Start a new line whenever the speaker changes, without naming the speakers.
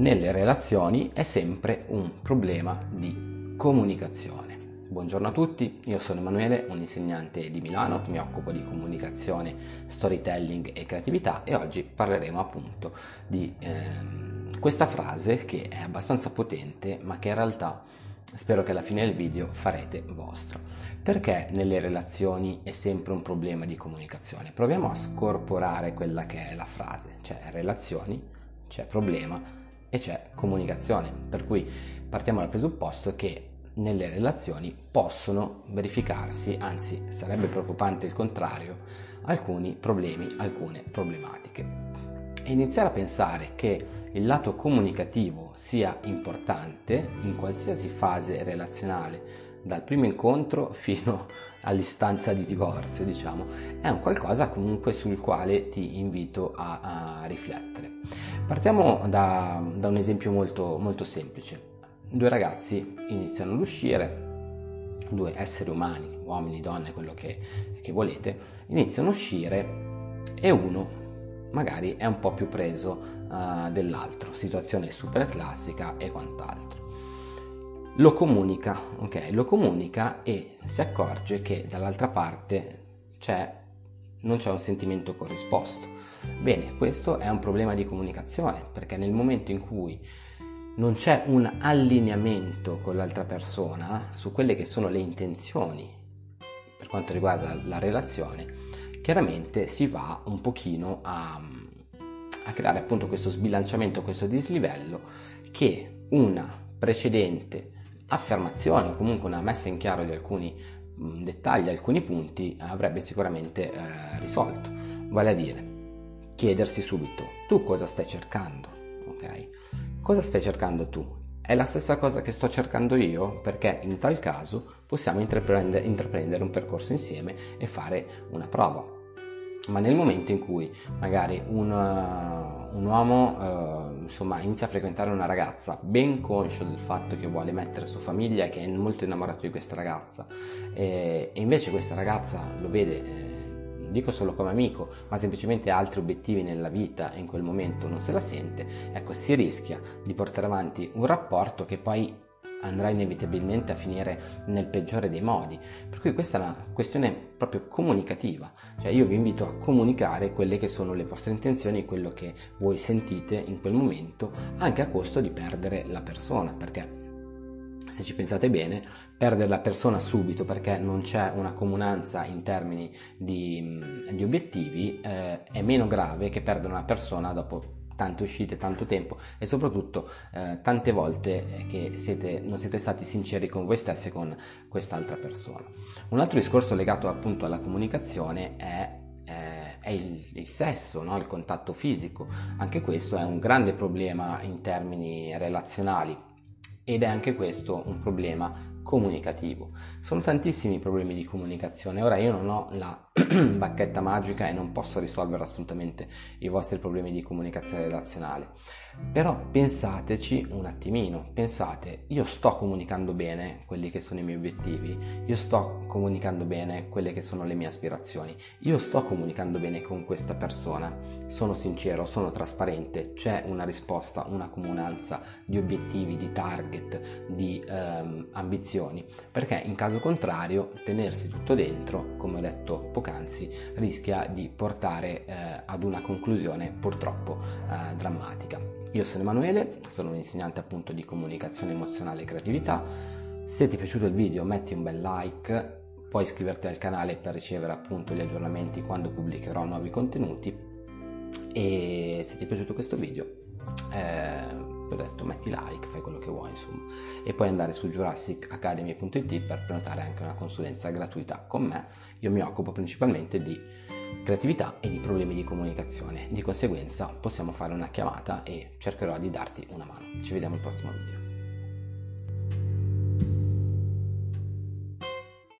nelle relazioni è sempre un problema di comunicazione. Buongiorno a tutti, io sono Emanuele, un insegnante di Milano, mi occupo di comunicazione, storytelling e creatività e oggi parleremo appunto di eh, questa frase che è abbastanza potente ma che in realtà spero che alla fine del video farete vostro. Perché nelle relazioni è sempre un problema di comunicazione? Proviamo a scorporare quella che è la frase, cioè relazioni, c'è problema e c'è comunicazione. Per cui partiamo dal presupposto che nelle relazioni possono verificarsi, anzi sarebbe preoccupante il contrario, alcuni problemi, alcune problematiche. E iniziare a pensare che il lato comunicativo sia importante in qualsiasi fase relazionale, dal primo incontro fino all'istanza di divorzio, diciamo, è un qualcosa comunque sul quale ti invito a, a riflettere. Partiamo da, da un esempio molto, molto semplice. Due ragazzi iniziano ad uscire, due esseri umani, uomini, donne, quello che, che volete, iniziano a uscire e uno magari è un po' più preso uh, dell'altro, situazione super classica e quant'altro. Lo comunica, ok? Lo comunica e si accorge che dall'altra parte c'è, non c'è un sentimento corrisposto. Bene, questo è un problema di comunicazione perché nel momento in cui non c'è un allineamento con l'altra persona su quelle che sono le intenzioni per quanto riguarda la relazione, chiaramente si va un pochino a, a creare appunto questo sbilanciamento, questo dislivello che una precedente affermazione o comunque una messa in chiaro di alcuni mh, dettagli, alcuni punti avrebbe sicuramente eh, risolto. Vale a dire, chiedersi subito, tu cosa stai cercando? Ok? Cosa stai cercando tu? È la stessa cosa che sto cercando io perché in tal caso possiamo intraprendere, intraprendere un percorso insieme e fare una prova. Ma nel momento in cui magari un, uh, un uomo uh, insomma, inizia a frequentare una ragazza ben conscio del fatto che vuole mettere sua famiglia e che è molto innamorato di questa ragazza. E, e invece questa ragazza lo vede eh, dico solo come amico, ma semplicemente ha altri obiettivi nella vita e in quel momento non se la sente, ecco, si rischia di portare avanti un rapporto che poi andrà inevitabilmente a finire nel peggiore dei modi. Per cui questa è una questione proprio comunicativa, cioè io vi invito a comunicare quelle che sono le vostre intenzioni, quello che voi sentite in quel momento, anche a costo di perdere la persona, perché se ci pensate bene, perdere la persona subito perché non c'è una comunanza in termini di, di obiettivi eh, è meno grave che perdere una persona dopo tante uscite, tanto tempo e soprattutto eh, tante volte che siete, non siete stati sinceri con voi stessi e con quest'altra persona. Un altro discorso legato appunto alla comunicazione è eh, è il, il sesso, no? il contatto fisico. Anche questo è un grande problema in termini relazionali ed è anche questo un problema comunicativo. Sono tantissimi i problemi di comunicazione. Ora io non ho la bacchetta magica e non posso risolvere assolutamente i vostri problemi di comunicazione relazionale. Però pensateci un attimino, pensate, io sto comunicando bene quelli che sono i miei obiettivi, io sto comunicando bene quelle che sono le mie aspirazioni, io sto comunicando bene con questa persona, sono sincero, sono trasparente, c'è una risposta, una comunanza di obiettivi, di target, di ehm, ambizioni, perché in caso contrario tenersi tutto dentro, come ho detto poc'anzi, rischia di portare eh, ad una conclusione purtroppo eh, drammatica. Io sono Emanuele, sono un insegnante appunto di comunicazione emozionale e creatività. Se ti è piaciuto il video metti un bel like, puoi iscriverti al canale per ricevere appunto gli aggiornamenti quando pubblicherò nuovi contenuti e se ti è piaciuto questo video eh, ho detto metti like, fai quello che vuoi insomma e puoi andare su jurassicacademy.it per prenotare anche una consulenza gratuita con me io mi occupo principalmente di creatività e di problemi di comunicazione. Di conseguenza possiamo fare una chiamata e cercherò di darti una mano. Ci vediamo al prossimo video.